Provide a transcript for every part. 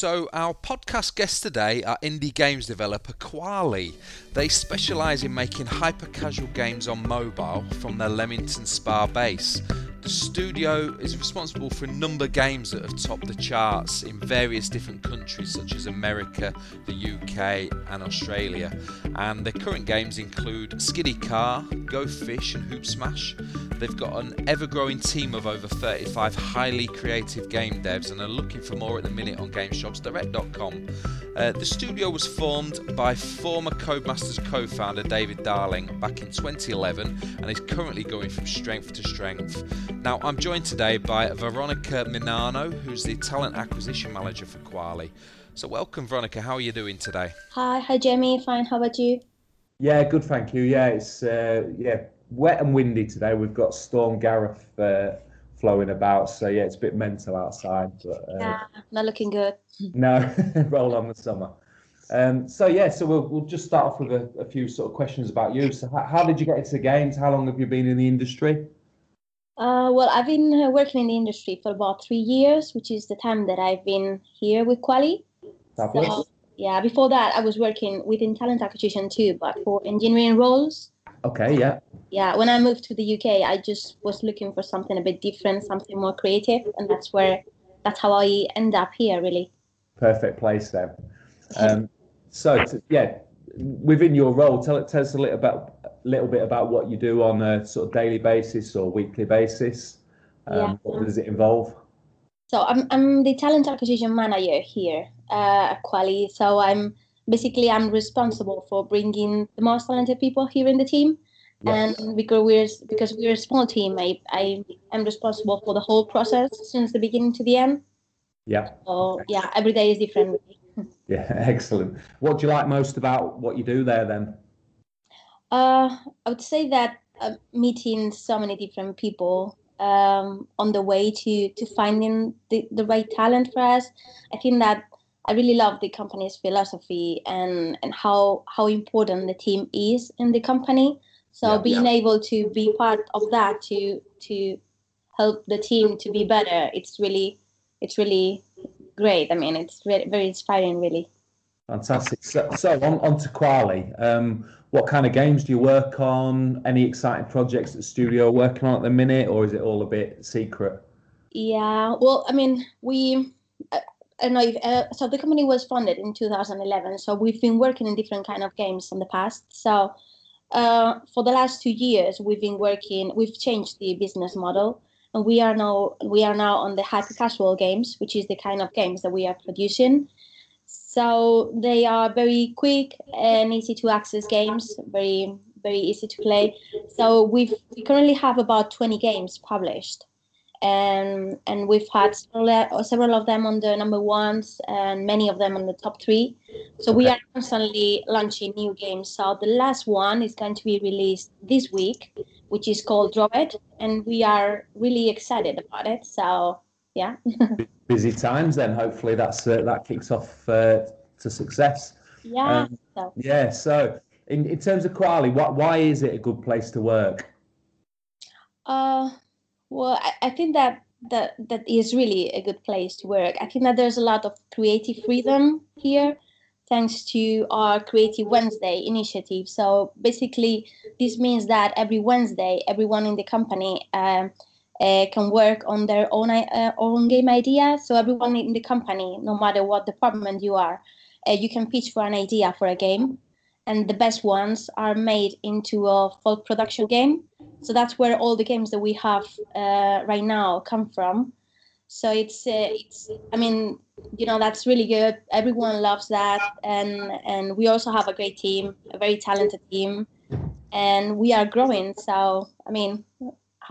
So, our podcast guests today are indie games developer Kwalee. They specialise in making hyper casual games on mobile from their Leamington Spa base. Studio is responsible for a number of games that have topped the charts in various different countries such as America, the UK, and Australia. And their current games include Skiddy Car, Go Fish, and Hoop Smash. They've got an ever growing team of over 35 highly creative game devs and are looking for more at the minute on GamesJobsDirect.com. Uh, the studio was formed by former Codemasters co founder David Darling back in 2011 and is currently going from strength to strength. Now, I'm joined today by Veronica Minano, who's the talent acquisition manager for Kwalee. So, welcome, Veronica. How are you doing today? Hi, hi, Jamie. Fine. How about you? Yeah, good. Thank you. Yeah, it's uh, yeah wet and windy today. We've got Storm Gareth uh, flowing about, so yeah, it's a bit mental outside. But uh, yeah, not looking good. No, roll on the summer. Um, so yeah, so we'll, we'll just start off with a, a few sort of questions about you. So how, how did you get into games? How long have you been in the industry? Uh, well, I've been uh, working in the industry for about three years, which is the time that I've been here with Kwalee. So, yeah, before that, I was working within talent acquisition too, but for engineering roles. Okay, yeah. Yeah, when I moved to the UK, I just was looking for something a bit different, something more creative, and that's where that's how I end up here, really. Perfect place then. Um, so, to, yeah, within your role, tell, tell us a little about little bit about what you do on a sort of daily basis or weekly basis. Um, yeah. What does it involve? So I'm I'm the talent acquisition manager here uh, at Kwalee. So I'm basically I'm responsible for bringing the most talented people here in the team. Yeah. And because we're because we're a small team, I I am responsible for the whole process since the beginning to the end. Yeah. So yeah, every day is different. yeah, excellent. What do you like most about what you do there then? Uh, I would say that uh, meeting so many different people um, on the way to to finding the, the right talent for us. I think that I really love the company's philosophy and and how how important the team is in the company. So yeah, being yeah. able to be part of that to to help the team to be better, it's really it's really great. I mean, it's very very inspiring, really. Fantastic. So, so on, on to Kwalee. Um, what kind of games do you work on? Any exciting projects that the studio are working on at the minute, or is it all a bit secret? Yeah, well, I mean, we, uh, I know if, uh, so the company was founded in 2011, so we've been working in different kind of games in the past. So uh, for the last two years, we've been working, we've changed the business model, and we are now we are now on the hyper casual games, which is the kind of games that we are producing. So they are very quick and easy to access games, very very easy to play. So we've we currently have about 20 games published, and and we've had several, several of them on the number ones and many of them on the top three. So we are constantly launching new games. So the last one is going to be released this week, which is called Draw It, and we are really excited about it. So yeah. busy times then. Hopefully that's uh, that kicks off uh, to success. Yeah. Um, so. Yeah. So in, in terms of Kwalee, what why is it a good place to work? Uh, well, I, I think that that that is really a good place to work. I think that there's a lot of creative freedom here thanks to our Creative Wednesday initiative. So basically, this means that every Wednesday, everyone in the company um, uh, can work on their own uh, own game idea. So everyone in the company, no matter what department you are, uh, you can pitch for an idea for a game, and the best ones are made into a full production game. So that's where all the games that we have uh, right now come from. So it's uh, it's I mean you know that's really good. Everyone loves that, and and we also have a great team, a very talented team, and we are growing. So I mean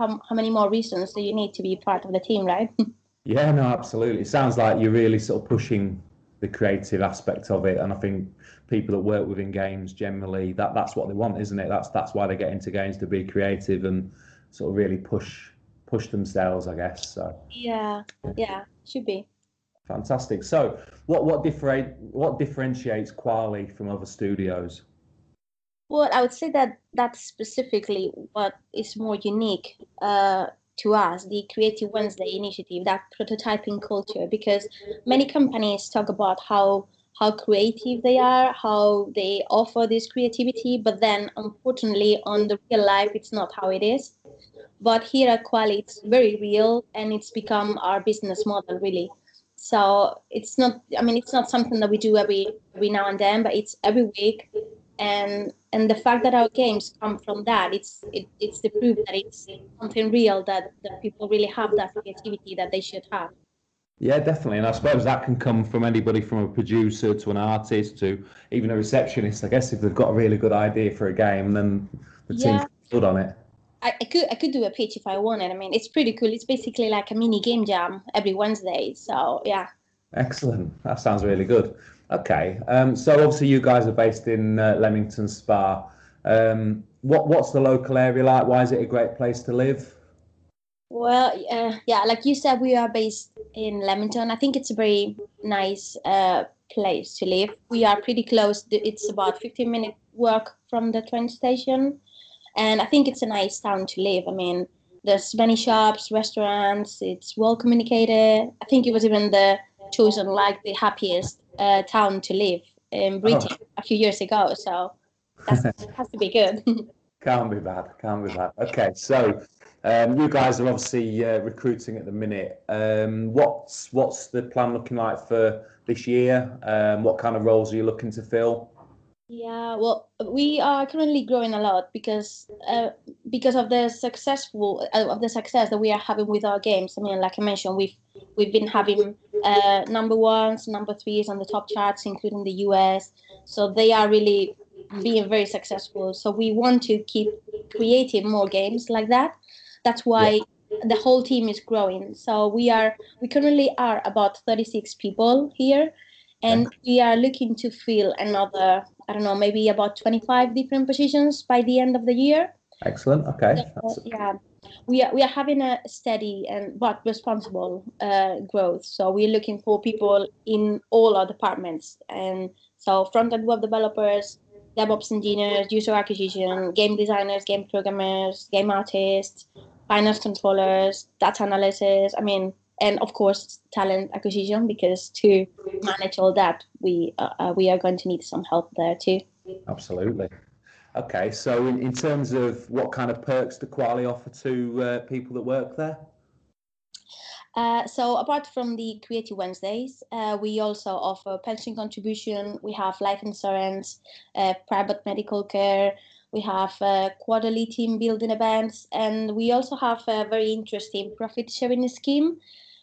how, how many more reasons do you need to be part of the team, right? yeah, no, absolutely. It sounds like you're really sort of pushing the creative aspect of it, and I think people that work within games generally that that's what they want, isn't it? That's that's why they get into games to be creative and sort of really push push themselves, I guess. So yeah, yeah, should be. Fantastic. So, what what different what differentiates Kwalee from other studios? Well, I would say that that's specifically what is more unique uh, to us the Creative Wednesday initiative, that prototyping culture, because many companies talk about how how creative they are, how they offer this creativity, but then unfortunately on the real life it's not how it is. But here at Kwalee it's very real and it's become our business model really. So it's not I mean it's not something that we do every every now and then, but it's every week and and the fact that our games come from that it's it, it's the proof that it's something real that, that people really have that creativity that they should have yeah definitely and i suppose that can come from anybody from a producer to an artist to even a receptionist i guess if they've got a really good idea for a game then the yeah. team good on it I, I could I could do a pitch if I wanted. I mean, it's pretty cool. It's basically like a mini game jam every Wednesday. So yeah. Excellent. That sounds really good. Okay, um, so obviously you guys are based in uh, Leamington Spa. Um, what what's the local area like? Why is it a great place to live? Well, uh, yeah, like you said, we are based in Leamington. I think it's a very nice uh, place to live. We are pretty close. It's about 15 minute walk from the train station, and I think it's a nice town to live. I mean, there's many shops, restaurants. It's well communicated. I think it was even the chosen like the happiest uh, town to live in Britain oh. a few years ago. So that has to be good. can't be bad. Can't be bad. Okay, so um, you guys are obviously uh, recruiting at the minute. Um, what's what's the plan looking like for this year? Um, what kind of roles are you looking to fill? Yeah, well, we are currently growing a lot because uh, because of the successful uh, of the success that we are having with our games. I mean, like I mentioned, we've we've been having uh, number ones, number threes on the top charts, including the US. So they are really being very successful. So we want to keep creating more games like that. That's why yeah. the whole team is growing. So we are we currently are about 36 people here and we are looking to fill another i don't know maybe about 25 different positions by the end of the year excellent okay so, yeah we are, we are having a steady and but responsible uh, growth. So we're looking for people in all our departments. And so front-end web developers devops engineers user acquisition game designers game programmers game artists finance controllers data analysis i mean and of course talent acquisition because to manage all that we uh, uh, we are going to need some help there too. Absolutely okay so in, in terms of what kind of perks do Kwalee offer to uh, people that work there uh, so apart from the creative wednesdays uh, we also offer pension contribution we have life insurance uh, private medical care we have quarterly team building events and we also have a very interesting profit sharing scheme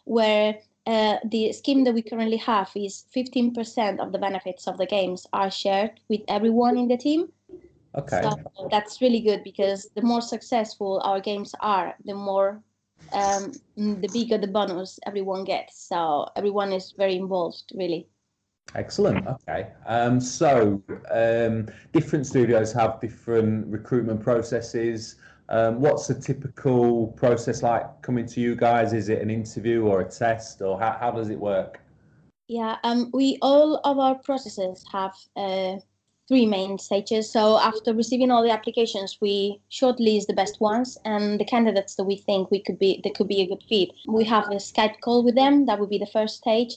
where uh, the scheme that we currently have is 15% of the benefits of the games are shared with everyone in the team. Okay. So that's really good because the more successful our games are, the more um, the bigger the bonus everyone gets. So everyone is very involved, really. Excellent. Okay. Um, so um, different studios have different recruitment processes. Um, what's a typical process like coming to you guys? Is it an interview or a test, or how, how does it work? Yeah, um, we all of our processes have uh, three main stages. So after receiving all the applications, we shortlist the best ones and the candidates that we think we could be that could be a good fit. We have a Skype call with them. That would be the first stage.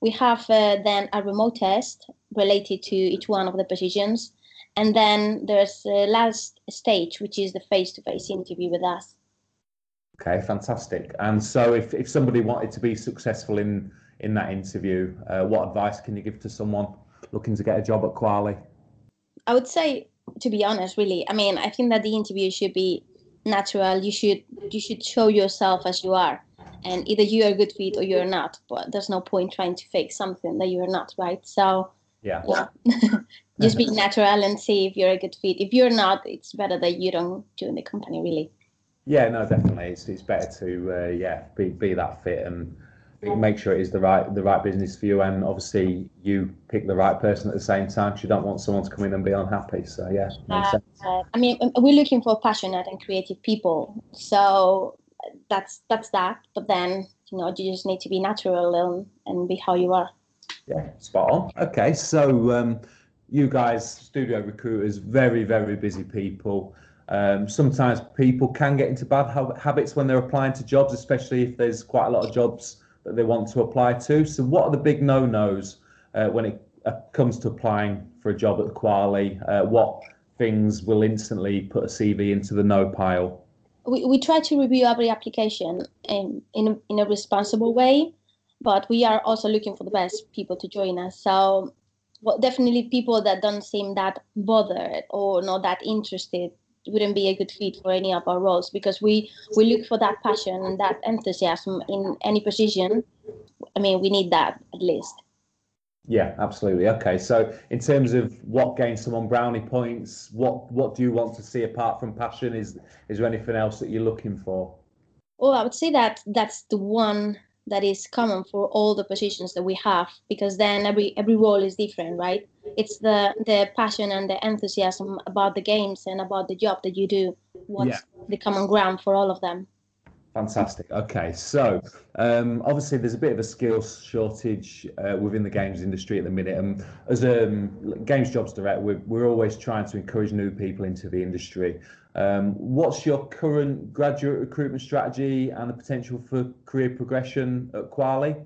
We have uh, then a remote test related to each one of the positions and then there's the last stage, which is the face-to-face interview with us. Okay, fantastic. And so, if, if somebody wanted to be successful in in that interview, uh, what advice can you give to someone looking to get a job at Kwalee? I would say, to be honest, really, I mean, I think that the interview should be natural. You should you should show yourself as you are, and either you are a good fit or you're not. But there's no point trying to fake something that you're not, right? So yeah. yeah. Just be natural and see if you're a good fit. If you're not, it's better that you don't join the company, really. Yeah, no, definitely. It's, it's better to uh, yeah be be that fit and make sure it is the right the right business for you. And obviously, you pick the right person at the same time. You don't want someone to come in and be unhappy. So yeah, uh, uh, I mean, we're looking for passionate and creative people. So that's that's that. But then you know, you just need to be natural and, and be how you are. Yeah, spot on. Okay, so um, you guys, studio recruiters, very, very busy people. Um, sometimes people can get into bad ha- habits when they're applying to jobs, especially if there's quite a lot of jobs that they want to apply to. So, what are the big no nos uh, when it uh, comes to applying for a job at the Kwalee? Uh, what things will instantly put a CV into the no pile? We, we try to review every application in, in, a, in a responsible way, but we are also looking for the best people to join us. So, well, definitely people that don't seem that bothered or not that interested wouldn't be a good fit for any of our roles because we we look for that passion and that enthusiasm in any position. I mean we need that at least. Yeah absolutely. Okay so in terms of what gains someone brownie points what what do you want to see apart from passion? Is is there anything else that you're looking for? Well i would say that that's the one that is common for all the positions that we have because then every every role is different right? It's the the passion and the enthusiasm about the games and about the job that you do what's yeah. the common ground for all of them. Fantastic. Okay so um, obviously there's a bit of a skills shortage uh, within the games industry at the minute and as a um, games jobs direct we're, we're always trying to encourage new people into the industry um, what's your current graduate recruitment strategy and the potential for career progression at Kwalee?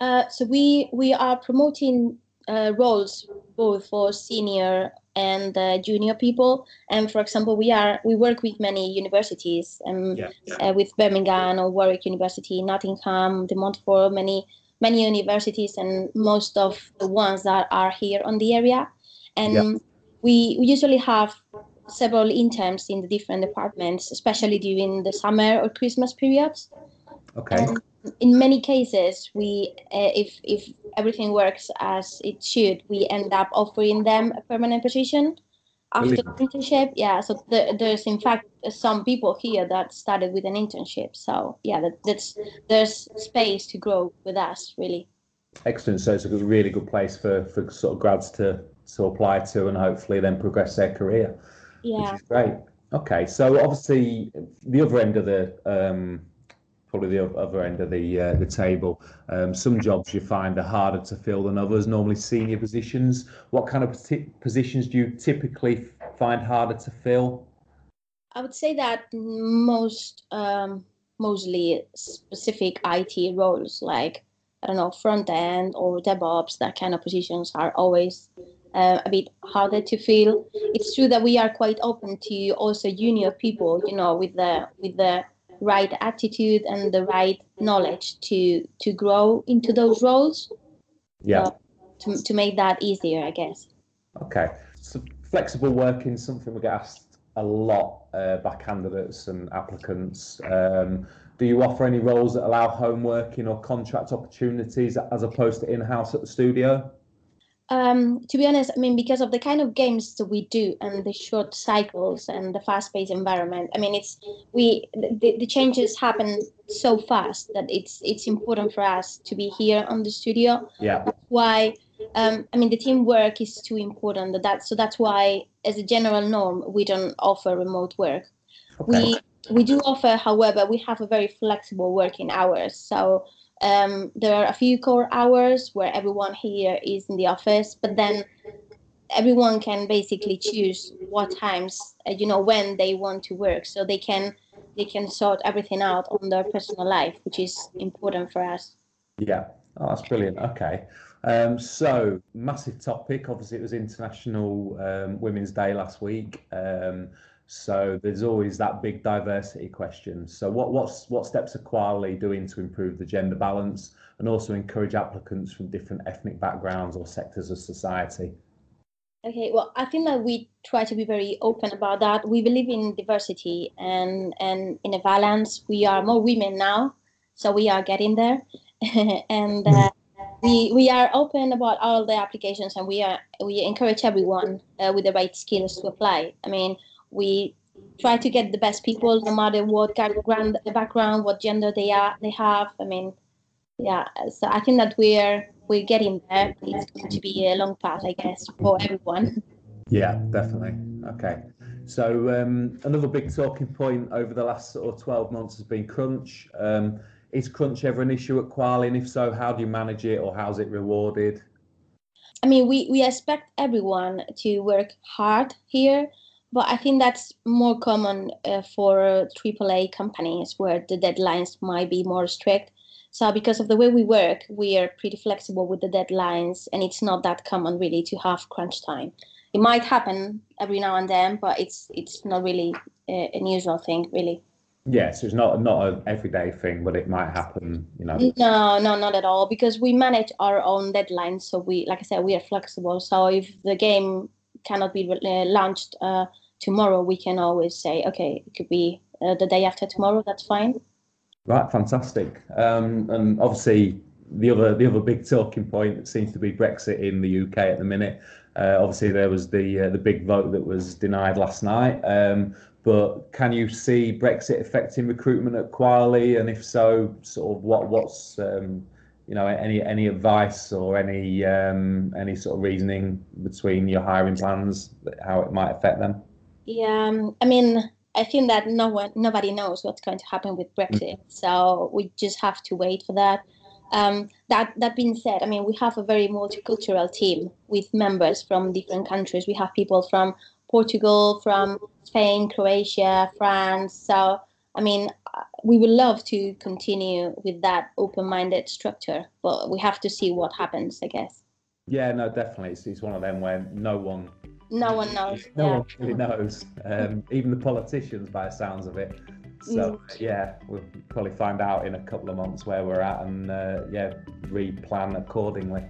Uh, so we we are promoting uh, roles both for senior and uh, junior people. And for example, we are we work with many universities, um, yeah. uh, with Birmingham or Warwick University, Nottingham, De Montfort, many many universities, and most of the ones that are here on the area. And yeah. we, we usually have several interns in the different departments, especially during the summer or Christmas periods. Okay. And in many cases, we, uh, if if everything works as it should, we end up offering them a permanent position after really? the internship. Yeah. So the, there's in fact some people here that started with an internship. So yeah, that, that's there's space to grow with us really. Excellent. So it's a really good place for for sort of grads to to apply to and hopefully then progress their career yeah. which is great. Okay, so obviously the other end of the um, probably the other end of the uh, the table, um, some jobs you find are harder to fill than others. Normally senior positions. What kind of positions do you typically find harder to fill? I would say that most um, mostly specific IT roles like I don't know front end or DevOps. That kind of positions are always uh, a bit harder to feel. It's true that we are quite open to also junior people, you know, with the with the right attitude and the right knowledge to to grow into those roles. Yeah. to to make that easier, I guess. Okay. So flexible working something we get asked a lot uh, by candidates and applicants. Um, do you offer any roles that allow home working or contract opportunities as opposed to in-house at the studio? Um, to be honest, I mean, because of the kind of games that we do and the short cycles and the fast-paced environment, I mean, it's we the, the changes happen so fast that it's it's important for us to be here on the studio. Yeah. That's why, um, I mean, the teamwork is too important. That, that so that's why, as a general norm, we don't offer remote work. Okay. We we do offer, however, we have a very flexible working hours. So um, there are a few core hours where everyone here is in the office, but then everyone can basically choose what times, uh, you know, when they want to work, so they can they can sort everything out on their personal life, which is important for us. Yeah, oh, that's brilliant. Okay. Um, so massive topic. Obviously, it was International um, Women's Day last week. Um, so there's always that big diversity question. So what what's what steps are Kwalee doing to improve the gender balance and also encourage applicants from different ethnic backgrounds or sectors of society? Okay, well, I think that we try to be very open about that. We believe in diversity and and in a balance. We are more women now, so we are getting there, and uh, we we are open about all the applications, and we are we encourage everyone uh, with the right skills to apply. I mean we try to get the best people, no matter what kind background, background, what gender they are, they have. I mean, yeah. So I think that we're we're getting there. It's going to be a long path, I guess, for everyone. Yeah, definitely. Okay. So um, another big talking point over the last sort of 12 months has been crunch. Um, is crunch ever an issue at Kwalee? And if so, how do you manage it or how's it rewarded? I mean, we, we expect everyone to work hard here, but I think that's more common uh, for AAA companies where the deadlines might be more strict. So because of the way we work, we are pretty flexible with the deadlines, and it's not that common really to have crunch time. It might happen every now and then, but it's it's not really uh, an usual thing, really. Yeah, so it's not not an everyday thing, but it might happen, you know. No, no, not at all, because we manage our own deadlines. So we, like I said, we are flexible. So if the game cannot be uh, launched uh, tomorrow, we can always say, okay, it could be uh, the day after tomorrow. That's fine. Right, fantastic. Um, and obviously, the other the other big talking point seems to be Brexit in the UK at the minute. Uh, obviously, there was the uh, the big vote that was denied last night. Um, but can you see Brexit affecting recruitment at Kwalee? And if so, sort of what what's um, you know any any advice or any um, any sort of reasoning between your hiring plans how it might affect them? Yeah, um, I mean, I think that no one, nobody knows what's going to happen with Brexit. Mm-hmm. So we just have to wait for that. Um, that that being said, I mean we have a very multicultural team with members from different countries. We have people from Portugal, from Spain, Croatia, France. So I mean we would love to continue with that open-minded structure, but we have to see what happens, I guess. Yeah, no, definitely. It's, it's one of them where no one no one knows. No yeah. one really knows. Um, even the politicians, by the sounds of it. So mm. yeah, we'll probably find out in a couple of months where we're at, and uh, yeah, replan accordingly.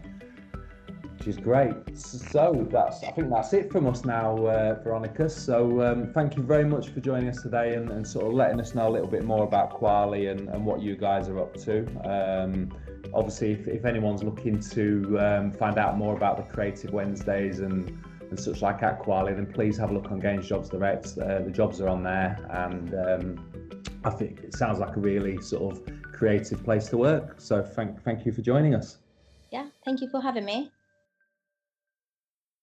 Which is great. So that's I think that's it from us now, uh, Veronica. So um, thank you very much for joining us today and, and, sort of letting us know a little bit more about Kwalee and, and what you guys are up to. Um, obviously, if, if, anyone's looking to um, find out more about the Creative Wednesdays and and such like at Kwalee, then please have a look on Games Jobs Direct. Uh, the jobs are on there, and um, I think it sounds like a really sort of creative place to work. So thank thank you for joining us. Yeah, thank you for having me.